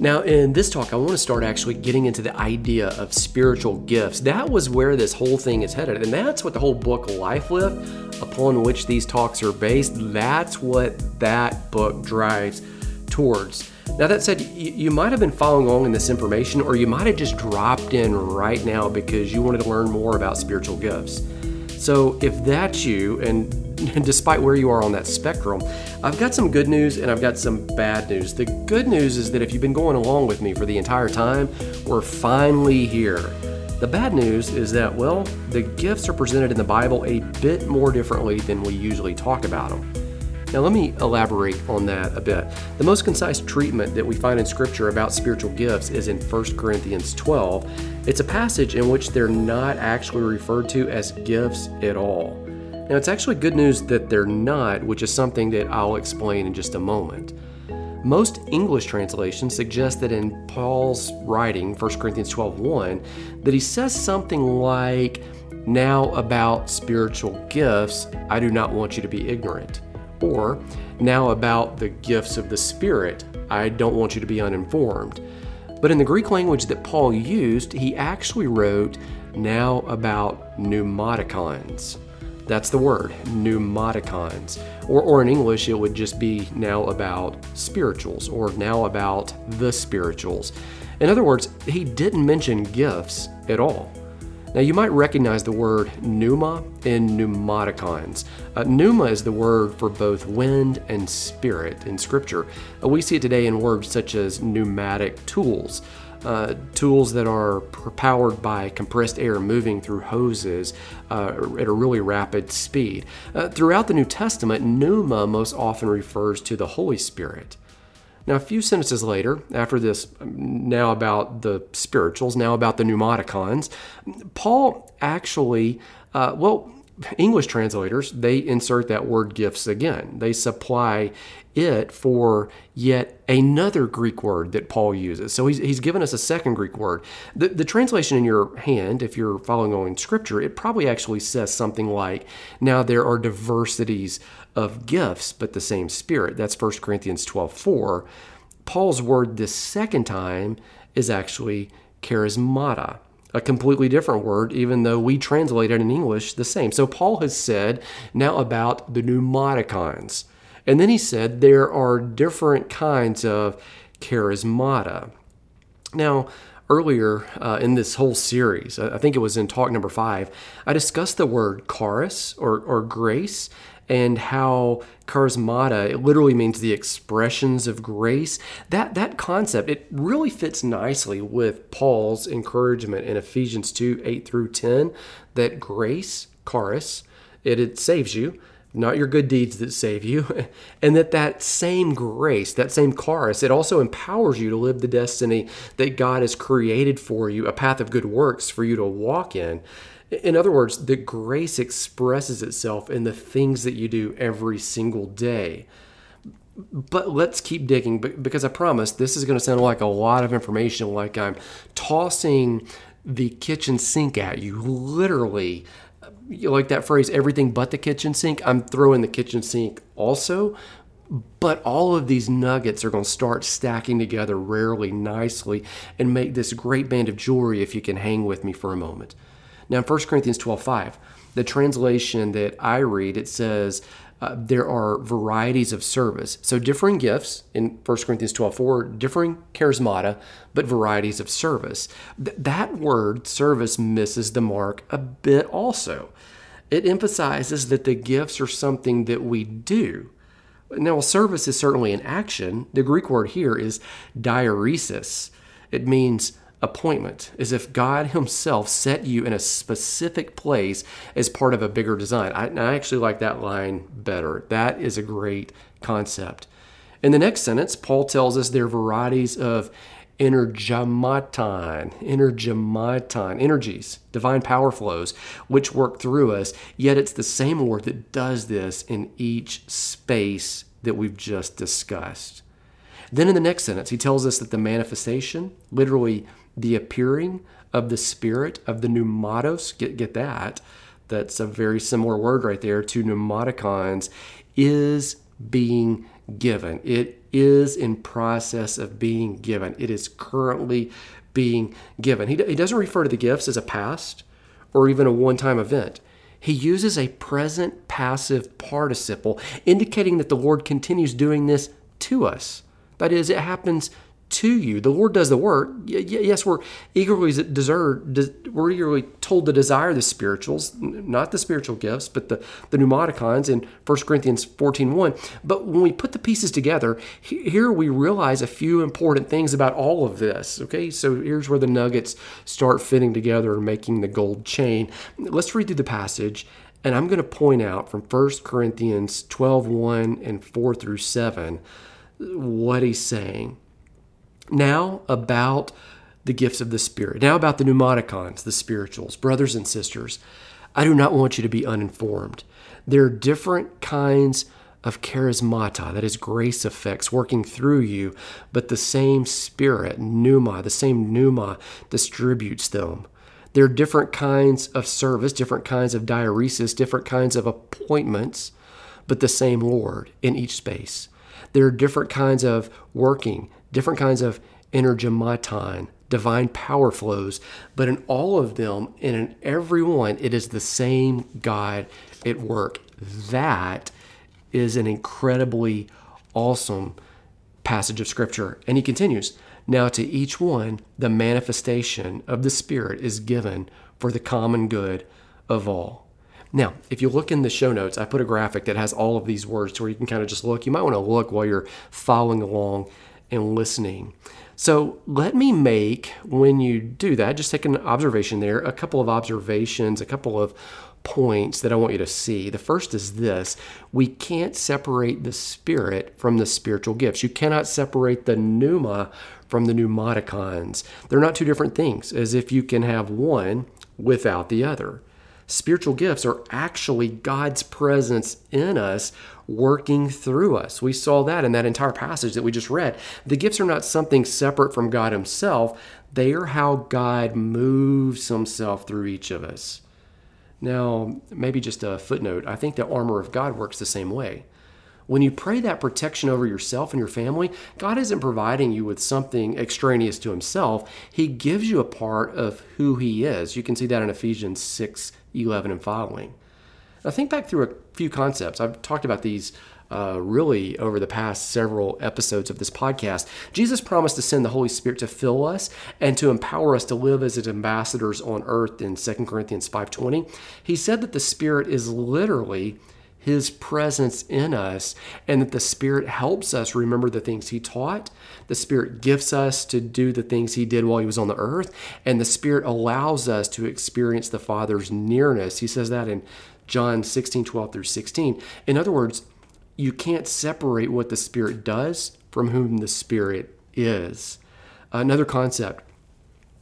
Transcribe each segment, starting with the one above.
Now, in this talk, I want to start actually getting into the idea of spiritual gifts. That was where this whole thing is headed, and that's what the whole book Life Lift, upon which these talks are based, that's what that book drives towards. Now, that said, you, might have been following along in this information, or you might have just dropped in right now because you wanted to learn more about spiritual gifts. So, if that's you, and despite where you are on that spectrum, I've got some good news and I've got some bad news. The good news is that if you've been going along with me for the entire time, we're finally here. The bad news is that, well, the gifts are presented in the Bible a bit more differently than we usually talk about them. Now, let me elaborate on that a bit. The most concise treatment that we find in Scripture about spiritual gifts is in 1 Corinthians 12. It's a passage in which they're not actually referred to as gifts at all. Now, it's actually good news that they're not, which is something that I'll explain in just a moment. Most English translations suggest that in Paul's writing, 1 Corinthians 12:1, that he says something like, "Now about spiritual gifts, I do not want you to be ignorant." Or, "Now about the gifts of the Spirit, I don't want you to be uninformed." But in the Greek language that Paul used, he actually wrote, "Now about pneumatikons." That's the word, pneumatikons. Or, or in English, it would just be now about spirituals or now about the spirituals. In other words, he didn't mention gifts at all. Now, you might recognize the word pneuma in pneumatikons. Uh, pneuma is the word for both wind and spirit in Scripture. Uh, we see it today in words such as pneumatic tools uh, tools that are powered by compressed air moving through hoses uh, at a really rapid speed. Uh, throughout the New Testament, pneuma most often refers to the Holy Spirit. Now, a few sentences later, after this, now about the spirituals, now about the pneumatikons, Paul actually, uh, well, English translators, they insert that word gifts again. They supply it for yet another Greek word that Paul uses. So he's, he's given us a second Greek word. The, the translation in your hand, if you're following along in Scripture, it probably actually says something like, Now there are diversities of gifts, but the same Spirit. That's 1 Corinthians 12 4. Paul's word this second time is actually charismata a completely different word, even though we translate it in English the same. So Paul has said now about the pneumatikons. And then he said there are different kinds of charismata. Now, earlier uh, in this whole series, I think it was in talk number five, I discussed the word charis or, or grace and how charismata it literally means the expressions of grace. That that concept it really fits nicely with paul's encouragement in ephesians 2 8 through 10 that grace charis it, it saves you not your good deeds that save you and that that same grace that same charis it also empowers you to live the destiny that god has created for you a path of good works for you to walk in in other words, the grace expresses itself in the things that you do every single day. But let's keep digging because I promise this is going to sound like a lot of information, like I'm tossing the kitchen sink at you. Literally, you like that phrase, everything but the kitchen sink. I'm throwing the kitchen sink also. But all of these nuggets are going to start stacking together rarely nicely and make this great band of jewelry if you can hang with me for a moment. Now, in 1 Corinthians 12 5, the translation that I read, it says, uh, there are varieties of service. So, differing gifts in 1 Corinthians 12 4, differing charismata, but varieties of service. Th- that word, service, misses the mark a bit also. It emphasizes that the gifts are something that we do. Now, service is certainly an action. The Greek word here is diaresis. It means appointment, as if God Himself set you in a specific place as part of a bigger design. I, I actually like that line better. That is a great concept. In the next sentence, Paul tells us there are varieties of energematon, energematon, energies, divine power flows, which work through us. Yet it's the same Lord that does this in each space that we've just discussed. Then in the next sentence, he tells us that the manifestation, literally the appearing of the Spirit of the pneumatos, get, get that, that's a very similar word right there to pneumatikons, is being given. It is in process of being given. It is currently being given. He, he doesn't refer to the gifts as a past or even a one time event. He uses a present passive participle, indicating that the Lord continues doing this to us. That is, it happens to you. The Lord does the work. Yes, we're eagerly deserve, we're eagerly told to desire the spirituals, not the spiritual gifts, but the, the pneumaticons in 1 Corinthians 14 1. But when we put the pieces together, here we realize a few important things about all of this. Okay, so here's where the nuggets start fitting together and making the gold chain. Let's read through the passage. And I'm going to point out from 1 Corinthians 12 1 and 4 through 7 what he's saying. Now, about the gifts of the Spirit. Now, about the pneumaticons, the spirituals. Brothers and sisters, I do not want you to be uninformed. There are different kinds of charismata, that is, grace effects working through you, but the same Spirit, pneuma, the same pneuma distributes them. There are different kinds of service, different kinds of diaresis, different kinds of appointments, but the same Lord in each space. There are different kinds of working, different kinds of energematon, divine power flows, but in all of them and in every one, it is the same God at work. That is an incredibly awesome passage of Scripture. And he continues Now to each one, the manifestation of the Spirit is given for the common good of all. Now, if you look in the show notes, I put a graphic that has all of these words where you can kind of just look. You might want to look while you're following along and listening. So let me make, when you do that, just take an observation there, a couple of observations, a couple of points that I want you to see. The first is this we can't separate the spirit from the spiritual gifts. You cannot separate the pneuma from the pneumaticons. They're not two different things, as if you can have one without the other. Spiritual gifts are actually God's presence in us working through us. We saw that in that entire passage that we just read. The gifts are not something separate from God Himself, they are how God moves Himself through each of us. Now, maybe just a footnote I think the armor of God works the same way. When you pray that protection over yourself and your family, God isn't providing you with something extraneous to Himself. He gives you a part of who He is. You can see that in Ephesians 6 11 and following. Now, think back through a few concepts. I've talked about these uh, really over the past several episodes of this podcast. Jesus promised to send the Holy Spirit to fill us and to empower us to live as his ambassadors on earth in 2 Corinthians 5:20. He said that the Spirit is literally his presence in us and that the Spirit helps us remember the things He taught. The Spirit gifts us to do the things He did while He was on the earth, and the Spirit allows us to experience the Father's nearness. He says that in John 16, 12 through 16. In other words, you can't separate what the Spirit does from whom the Spirit is. Another concept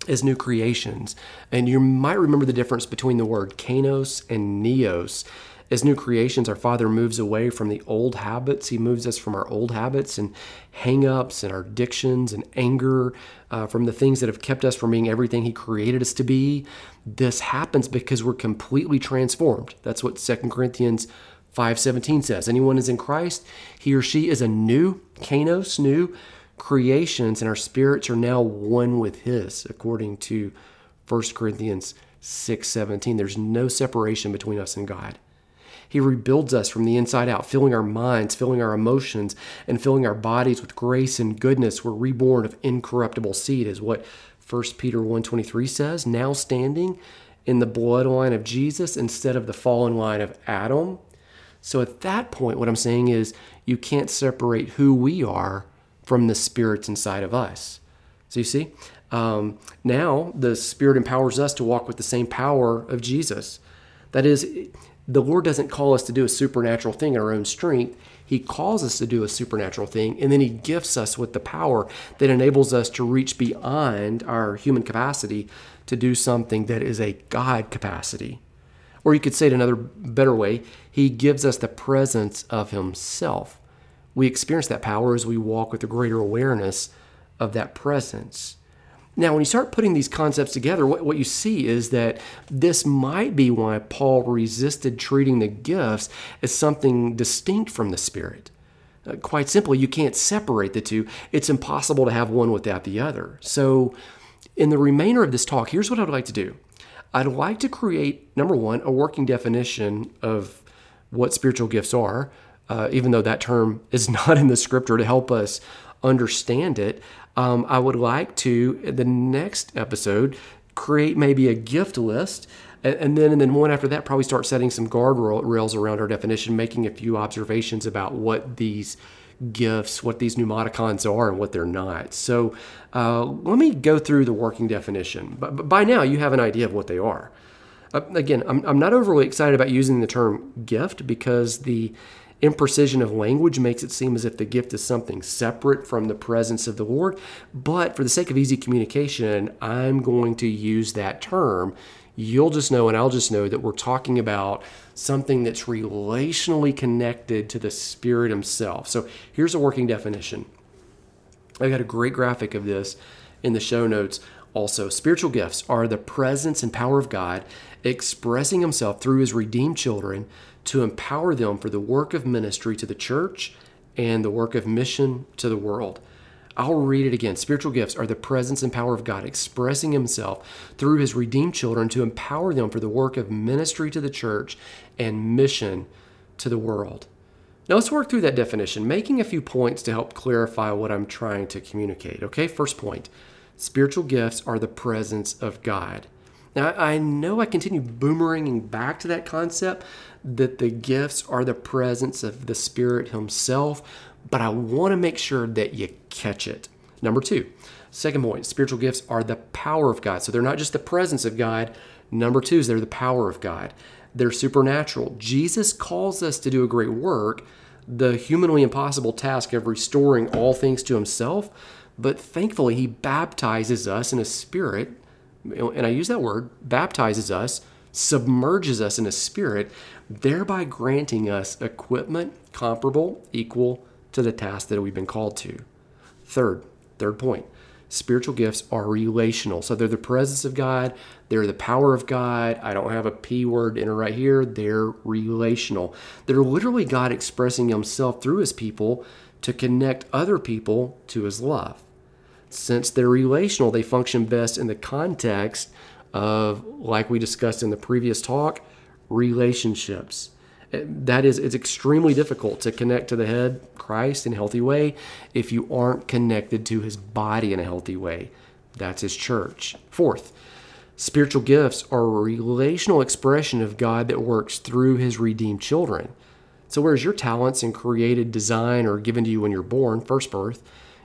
is new creations. And you might remember the difference between the word kainos and neos. As new creations, our Father moves away from the old habits. He moves us from our old habits and hang ups and our addictions and anger, uh, from the things that have kept us from being everything He created us to be. This happens because we're completely transformed. That's what 2 Corinthians 5:17 says. Anyone is in Christ, he or she is a new kainos, new creations, and our spirits are now one with His, according to 1 Corinthians 6:17. There's no separation between us and God. He rebuilds us from the inside out, filling our minds, filling our emotions, and filling our bodies with grace and goodness. We're reborn of incorruptible seed, is what 1 Peter 1.23 says. Now standing in the bloodline of Jesus instead of the fallen line of Adam. So at that point, what I'm saying is you can't separate who we are from the spirits inside of us. So you see, um, now the Spirit empowers us to walk with the same power of Jesus. That is, the Lord doesn't call us to do a supernatural thing in our own strength. He calls us to do a supernatural thing, and then He gifts us with the power that enables us to reach beyond our human capacity to do something that is a God capacity. Or you could say it another better way He gives us the presence of Himself. We experience that power as we walk with a greater awareness of that presence. Now, when you start putting these concepts together, what, what you see is that this might be why Paul resisted treating the gifts as something distinct from the Spirit. Uh, quite simply, you can't separate the two. It's impossible to have one without the other. So, in the remainder of this talk, here's what I'd like to do I'd like to create, number one, a working definition of what spiritual gifts are, uh, even though that term is not in the scripture to help us understand it. Um, I would like to, the next episode, create maybe a gift list and, then and then one after that probably start setting some guardrails around our definition making a few observations about what these gifts what these pneumaticons are and what they're not so uh, let me go through the working definition but, by now you have an idea of what they are uh, again I'm, I'm not overly excited about using the term gift because the imprecision of language makes it seem as if the gift is something separate from the presence of the Lord. But for the sake of easy communication, I'm going to use that term you'll just know and I'll just know that we're talking about something that's relationally connected to the Spirit Himself. So here's a working definition. I've got a great graphic of this in the show notes. Also, spiritual gifts are the presence and power of God expressing Himself through His redeemed children to empower them for the work of ministry to the church and the work of mission to the world. I'll read it again. Spiritual gifts are the presence and power of God expressing Himself through His redeemed children to empower them for the work of ministry to the church and mission to the world. Now let's work through that definition, making a few points to help clarify what I'm trying to communicate. Okay, first point spiritual gifts are the presence of God. Now, I know I continue boomeranging back to that concept that the gifts are the presence of the Spirit Himself, but I want to make sure that you catch it. Number two, second point, spiritual gifts are the power of God. So they're not just the presence of God. Number two is they're the power of God. They're supernatural. Jesus calls us to do a great work, the humanly impossible task of restoring all things to himself. But thankfully, he baptizes us in a spirit, and I use that word, baptizes us, submerges us in a spirit, thereby granting us equipment comparable, equal, to the task that we've been called to. Third, third point, spiritual gifts are relational. So they're the presence of God, they're the power of God. I don't have a P word in it right here. They're relational. They're literally God expressing Himself through His people to connect other people to His love. Since they're relational, they function best in the context of, like we discussed in the previous talk, relationships. That is it's extremely difficult to connect to the head christ in a healthy way if you aren't connected to his body in a healthy way. That's his church. Fourth spiritual gifts are a relational expression of god that works through his redeemed children. So whereas your talents and created design are given to you when you're born? First birth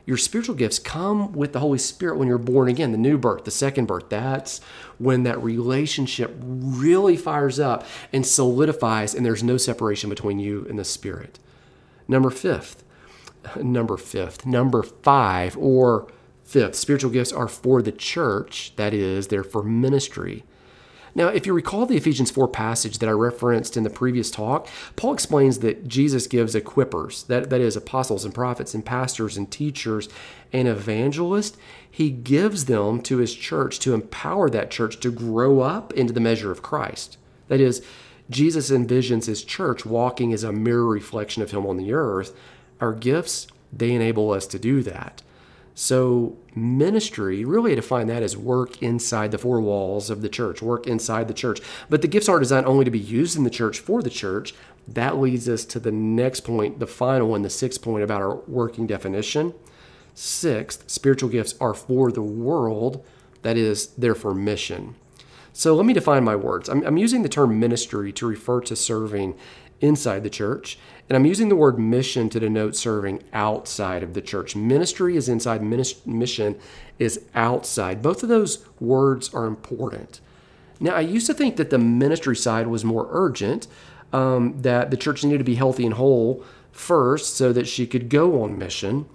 your spiritual gifts come with the Holy Spirit when you're born again, the new birth, the second birth. That's when that relationship really fires up and solidifies, and there's no separation between you and the Spirit. Number fifth, number fifth, number five, or fifth, spiritual gifts are for the church, that is, they're for ministry. Now, if you recall the Ephesians 4 passage that I referenced in the previous talk, Paul explains that Jesus gives equippers, that, that is, apostles and prophets and pastors and teachers and evangelists. He gives them to his church to empower that church to grow up into the measure of Christ. That is, Jesus envisions his church walking as a mirror reflection of him on the earth. Our gifts, they enable us to do that. So, ministry, really define that as work inside the four walls of the church, work inside the church. But the gifts aren't designed only to be used in the church for the church. That leads us to the next point, the final one, the sixth point about our working definition. Sixth, spiritual gifts are for the world, that is, they're for mission. So let me define my words. I'm, I'm using the term ministry to refer to serving inside the church. And I'm using the word mission to denote serving outside of the church. Ministry is inside, mission is outside. Both of those words are important. Now, I used to think that the ministry side was more urgent, um, that the church needed to be healthy and whole first so that she could go on mission.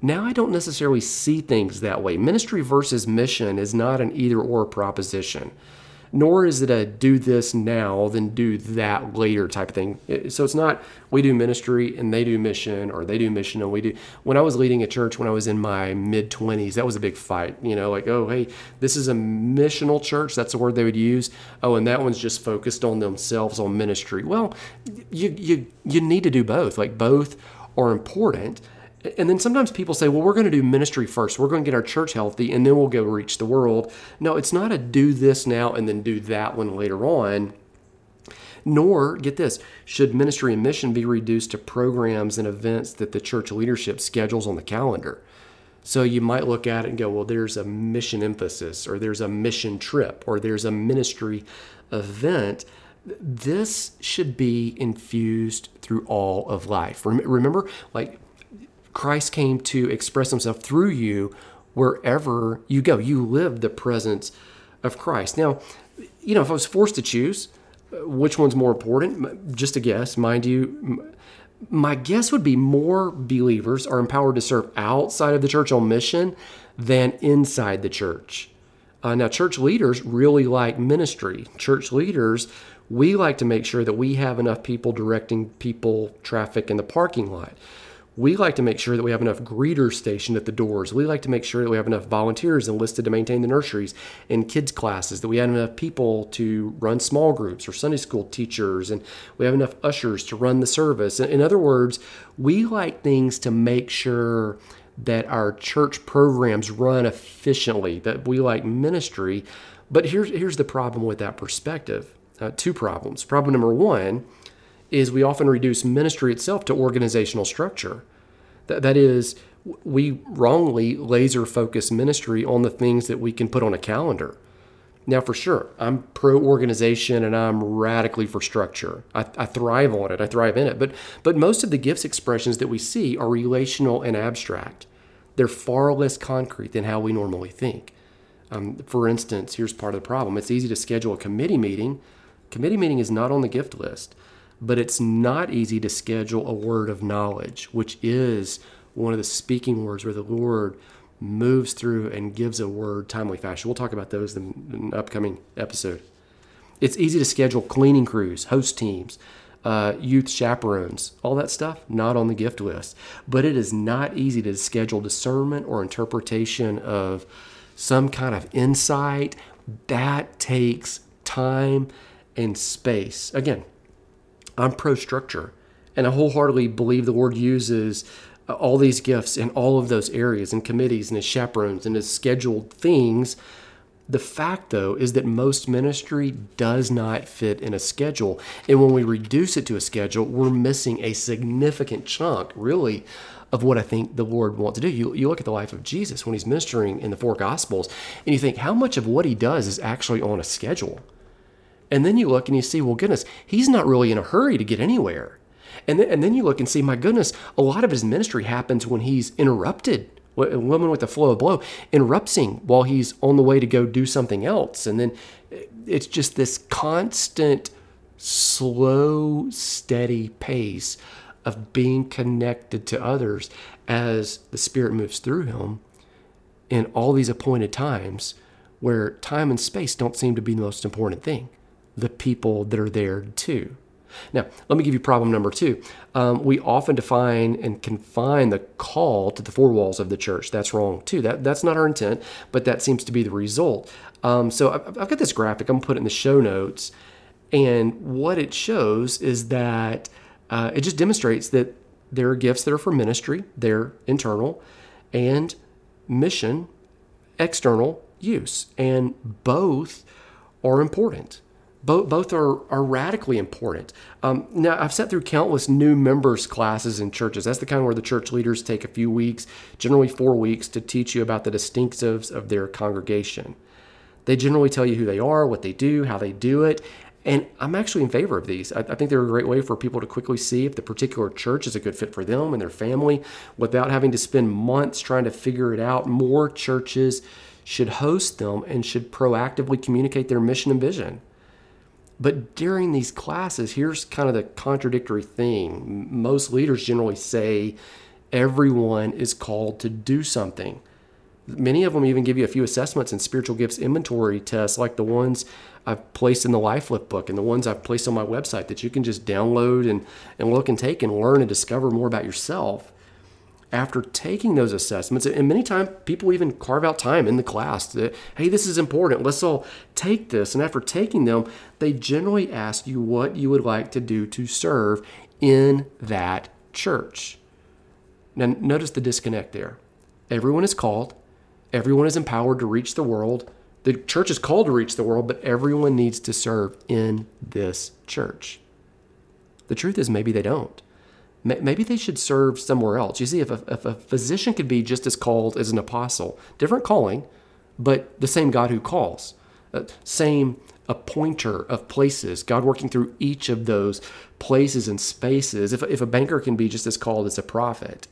Now, I don't necessarily see things that way. Ministry versus mission is not an either or proposition nor is it a do this now, then do that later type of thing. So it's not we do ministry and they do mission or they do mission and we do. When I was leading a church when I was in my mid 20s, that was a big fight. You know, like, oh, hey, this is a missional church. That's the word they would use. Oh, and that one's just focused on themselves on ministry. Well, you, you, you need to do both. Like both are important. And then sometimes people say, well, we're going to do ministry first. We're going to get our church healthy and then we'll go reach the world. No, it's not a do this now and then do that one later on. Nor, get this, should ministry and mission be reduced to programs and events that the church leadership schedules on the calendar. So you might look at it and go, well, there's a mission emphasis, or there's a mission trip, or there's a ministry event. This should be infused through all of life. Remember, like Christ came to express himself through you wherever you go. You live the presence of Christ. Now, you know, if I was forced to choose, which one's more important? Just a guess, mind you. My guess would be more believers are empowered to serve outside of the church on mission than inside the church. Uh, now, church leaders really like ministry. Church leaders, we like to make sure that we have enough people directing people traffic in the parking lot we like to make sure that we have enough greeters stationed at the doors. We like to make sure that we have enough volunteers enlisted to maintain the nurseries and kids classes, that we have enough people to run small groups or Sunday school teachers, and we have enough ushers to run the service. In other words, we like things to make sure that our church programs run efficiently, that we like ministry. But here's, here's the problem with that perspective uh, two problems. Problem number one, is we often reduce ministry itself to organizational structure. That, that is, we wrongly laser focus ministry on the things that we can put on a calendar. Now, for sure, I'm pro organization and I'm radically for structure. I, I, thrive on it. I thrive in it. But but most of the gifts expressions that we see are relational and abstract. They're far less concrete than how we normally think. Um, for instance, here's part of the problem. It's easy to schedule a committee meeting. Committee meeting is not on the gift list but it's not easy to schedule a word of knowledge, which is one of the speaking words where the Lord moves through and gives a word timely fashion. We'll talk about those in an upcoming episode. It's easy to schedule cleaning crews, host teams, uh, youth chaperones, all that stuff, not on the gift list. But it is not easy to schedule discernment or interpretation of some kind of insight. That takes time and space. Again, I'm pro structure. And I wholeheartedly believe the Lord uses uh, all these gifts in all of those areas and committees and as chaperones and as scheduled things. The fact, though, is that most ministry does not fit in a schedule. And when we reduce it to a schedule, we're missing a significant chunk, really, of what I think the Lord wants to do. You, you look at the life of Jesus when he's ministering in the four Gospels, and you think how much of what he does is actually on a schedule. And then you look and you see, well, goodness, he's not really in a hurry to get anywhere. And then, and then you look and see, my goodness, a lot of his ministry happens when he's interrupted. A woman with a flow of blow interrupts him while he's on the way to go do something else. And then eh, it's just this constant, slow, steady pace of being connected to others as the Spirit moves through him in all these appointed times where time and space don't seem to be the most important thing the people that are there too. Now, let me give you problem number two. Um, we often define and confine the call to the four walls of the church. That's wrong too. That that's not our intent, but that seems to be the result. Um, so I've, I've, got this graphic. I'm gonna put it in the show notes, and what it shows is that uh, it just demonstrates that there are gifts that are for ministry, they're internal, and mission, external use, and both are important both, both are, are radically important. Um, now, I've sat through countless new members classes in churches. That's the kind where the church leaders take a few weeks, generally four weeks, to teach you about the distinctives of their congregation. They generally tell you who they are, what they do, how they do it. And I'm actually in favor of these. I, I think they're a great way for people to quickly see if the particular church is a good fit for them and their family without having to spend months trying to figure it out. More churches should host them and should proactively communicate their mission and vision. But during these classes, here's kind of the contradictory thing. Most leaders generally say everyone is called to do something. Many of them even give you a few assessments and spiritual gifts inventory tests, like the ones I've placed in the LifeLift book and the ones I've placed on my website that you can just download and, and look and take and learn and discover more about yourself after taking those assessments, and many times people even carve out time in the class to, hey, this is important. Let's all take this. And after taking them, they generally ask you what you would like to do to serve in that church. Now, notice the disconnect there. Everyone is called, everyone is empowered to reach the world. The church is called to reach the world, but everyone needs to serve in this church. The truth is, maybe they don't. Maybe they should serve somewhere else. You see, if a, if a physician could be just as called as an apostle, different calling, but the same God who calls, uh, same appointer of places, God working through each of those places and spaces. If, if a banker can be just as called as a prophet,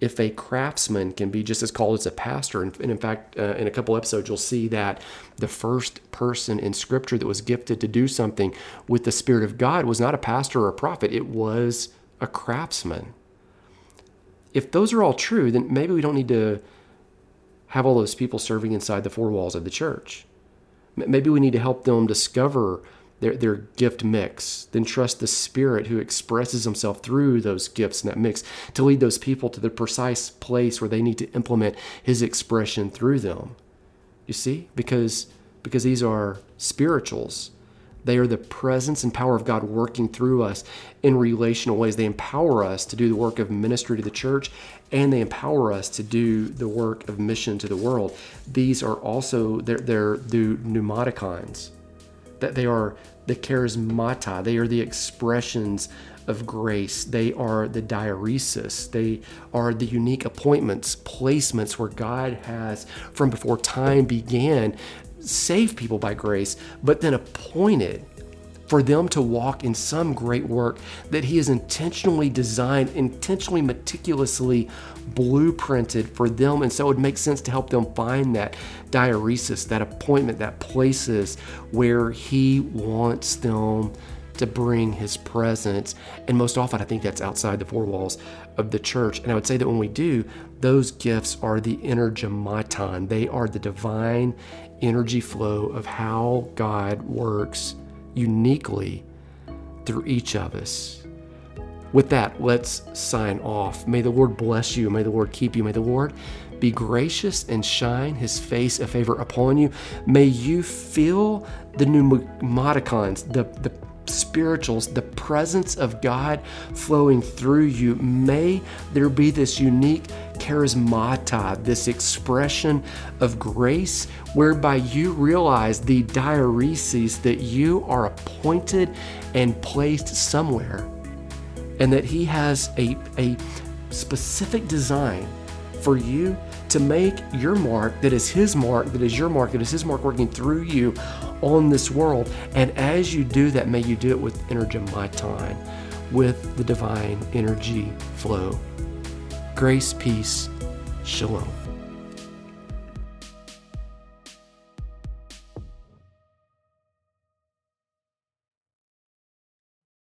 if a craftsman can be just as called as a pastor, and, and in fact, uh, in a couple episodes, you'll see that the first person in Scripture that was gifted to do something with the Spirit of God was not a pastor or a prophet, it was a craftsman. If those are all true, then maybe we don't need to have all those people serving inside the four walls of the church. Maybe we need to help them discover their, their gift mix, then trust the Spirit who expresses Himself through those gifts and that mix to lead those people to the precise place where they need to implement His expression through them. You see? Because, because these are spirituals. They are the presence and power of God working through us in relational ways. They empower us to do the work of ministry to the church and they empower us to do the work of mission to the world. These are also they're, they're the pneumaticons. That they are the charismata. They are the expressions of grace. They are the diaresis. They are the unique appointments, placements where God has, from before time began, saved people by grace, but then appointed for them to walk in some great work that He has intentionally designed, intentionally, meticulously blueprinted for them. And so it would make sense to help them find that diaresis, that appointment, that places where He wants them to bring His presence. And most often, I think that's outside the four walls of the church. And I would say that when we do, those gifts are the energematon, they are the divine energy flow of how God works uniquely through each of us. With that, let's sign off. May the Lord bless you. May the Lord keep you. May the Lord be gracious and shine his face of favor upon you. May you feel the pneumaticons, the, the spirituals, the presence of God flowing through you. May there be this unique charismata, this expression of grace whereby you realize the diareses that you are appointed and placed somewhere, and that He has a, a specific design for you to make your mark that is His mark, that is your mark, that is His mark working through you on this world. And as you do that, may you do it with energematon, with the divine energy flow. Grace, peace, shalom.